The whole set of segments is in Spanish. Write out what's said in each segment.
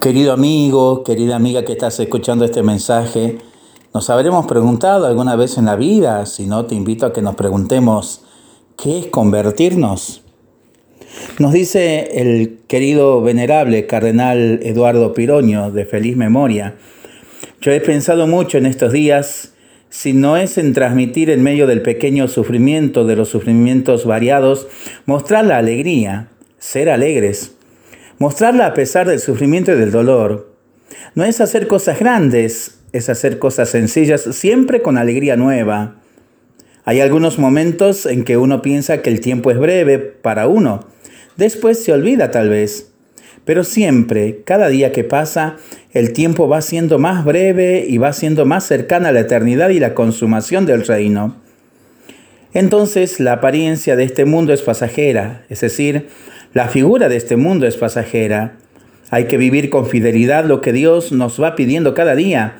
Querido amigo, querida amiga que estás escuchando este mensaje, nos habremos preguntado alguna vez en la vida, si no te invito a que nos preguntemos, ¿qué es convertirnos? Nos dice el querido venerable cardenal Eduardo Piroño, de feliz memoria, yo he pensado mucho en estos días si no es en transmitir en medio del pequeño sufrimiento, de los sufrimientos variados, mostrar la alegría, ser alegres Mostrarla a pesar del sufrimiento y del dolor. No es hacer cosas grandes, es hacer cosas sencillas, siempre con alegría nueva. Hay algunos momentos en que uno piensa que el tiempo es breve para uno. Después se olvida tal vez. Pero siempre, cada día que pasa, el tiempo va siendo más breve y va siendo más cercana a la eternidad y la consumación del reino. Entonces la apariencia de este mundo es pasajera, es decir, la figura de este mundo es pasajera. Hay que vivir con fidelidad lo que Dios nos va pidiendo cada día.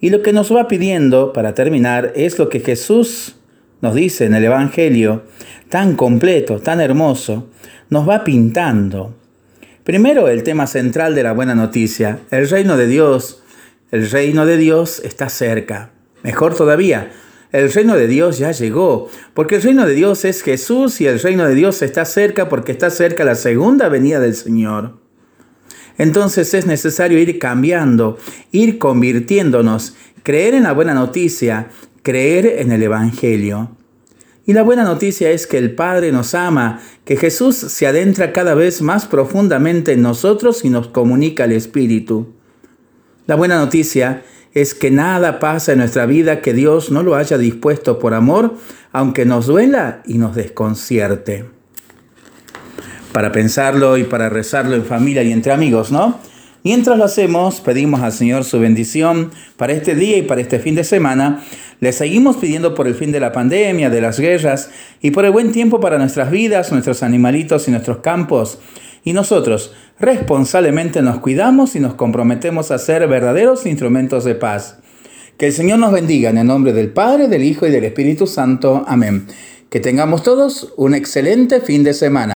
Y lo que nos va pidiendo, para terminar, es lo que Jesús nos dice en el Evangelio, tan completo, tan hermoso, nos va pintando. Primero el tema central de la buena noticia, el reino de Dios. El reino de Dios está cerca. Mejor todavía, el reino de Dios ya llegó, porque el reino de Dios es Jesús y el reino de Dios está cerca porque está cerca la segunda venida del Señor. Entonces es necesario ir cambiando, ir convirtiéndonos, creer en la buena noticia, creer en el Evangelio. Y la buena noticia es que el Padre nos ama, que Jesús se adentra cada vez más profundamente en nosotros y nos comunica el Espíritu. La buena noticia es que nada pasa en nuestra vida que Dios no lo haya dispuesto por amor, aunque nos duela y nos desconcierte. Para pensarlo y para rezarlo en familia y entre amigos, ¿no? Mientras lo hacemos, pedimos al Señor su bendición para este día y para este fin de semana. Le seguimos pidiendo por el fin de la pandemia, de las guerras y por el buen tiempo para nuestras vidas, nuestros animalitos y nuestros campos y nosotros responsablemente nos cuidamos y nos comprometemos a ser verdaderos instrumentos de paz. Que el Señor nos bendiga en el nombre del Padre, del Hijo y del Espíritu Santo. Amén. Que tengamos todos un excelente fin de semana.